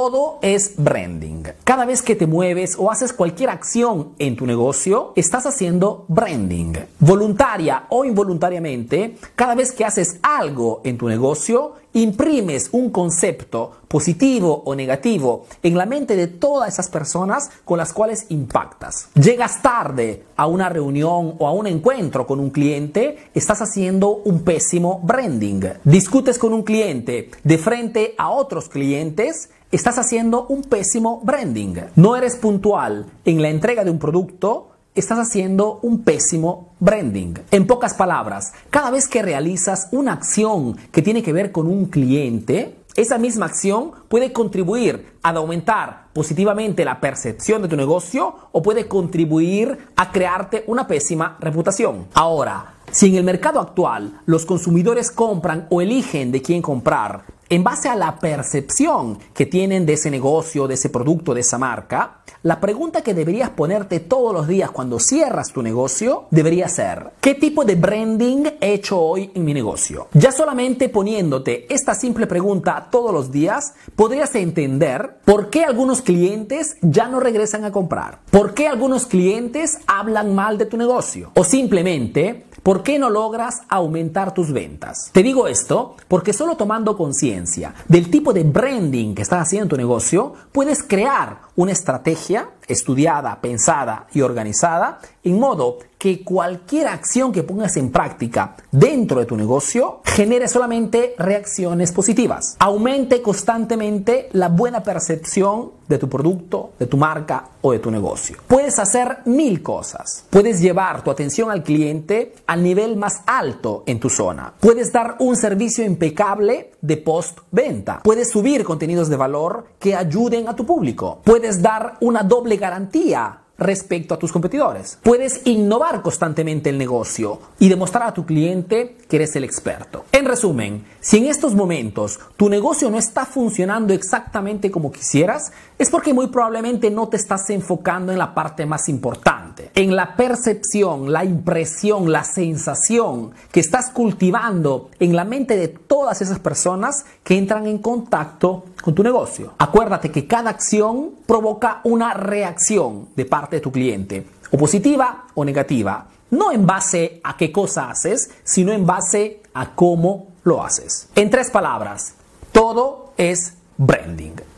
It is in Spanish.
Todo es branding. Cada vez que te mueves o haces cualquier acción en tu negocio, estás haciendo branding. Voluntaria o involuntariamente, cada vez que haces algo en tu negocio, imprimes un concepto positivo o negativo en la mente de todas esas personas con las cuales impactas. Llegas tarde a una reunión o a un encuentro con un cliente, estás haciendo un pésimo branding. Discutes con un cliente de frente a otros clientes, estás haciendo un pésimo branding. No eres puntual en la entrega de un producto, estás haciendo un pésimo branding. En pocas palabras, cada vez que realizas una acción que tiene que ver con un cliente, esa misma acción puede contribuir a aumentar positivamente la percepción de tu negocio o puede contribuir a crearte una pésima reputación. Ahora, si en el mercado actual los consumidores compran o eligen de quién comprar en base a la percepción que tienen de ese negocio, de ese producto, de esa marca, la pregunta que deberías ponerte todos los días cuando cierras tu negocio debería ser, ¿qué tipo de branding he hecho hoy en mi negocio? Ya solamente poniéndote esta simple pregunta todos los días, podrías entender por qué algunos clientes ya no regresan a comprar, por qué algunos clientes hablan mal de tu negocio o simplemente ¿Por qué no logras aumentar tus ventas? Te digo esto porque solo tomando conciencia del tipo de branding que estás haciendo en tu negocio, puedes crear una estrategia estudiada, pensada y organizada, en modo que cualquier acción que pongas en práctica dentro de tu negocio genere solamente reacciones positivas. Aumente constantemente la buena percepción de tu producto, de tu marca o de tu negocio. Puedes hacer mil cosas. Puedes llevar tu atención al cliente al nivel más alto en tu zona. Puedes dar un servicio impecable de post-venta. Puedes subir contenidos de valor que ayuden a tu público. Puedes dar una doble garantía respecto a tus competidores. Puedes innovar constantemente el negocio y demostrar a tu cliente que eres el experto. En resumen, si en estos momentos tu negocio no está funcionando exactamente como quisieras, es porque muy probablemente no te estás enfocando en la parte más importante, en la percepción, la impresión, la sensación que estás cultivando en la mente de todas esas personas que entran en contacto con tu negocio. Acuérdate que cada acción provoca una reacción de parte de tu cliente, o positiva o negativa, no en base a qué cosa haces, sino en base a cómo lo haces. En tres palabras, todo es branding.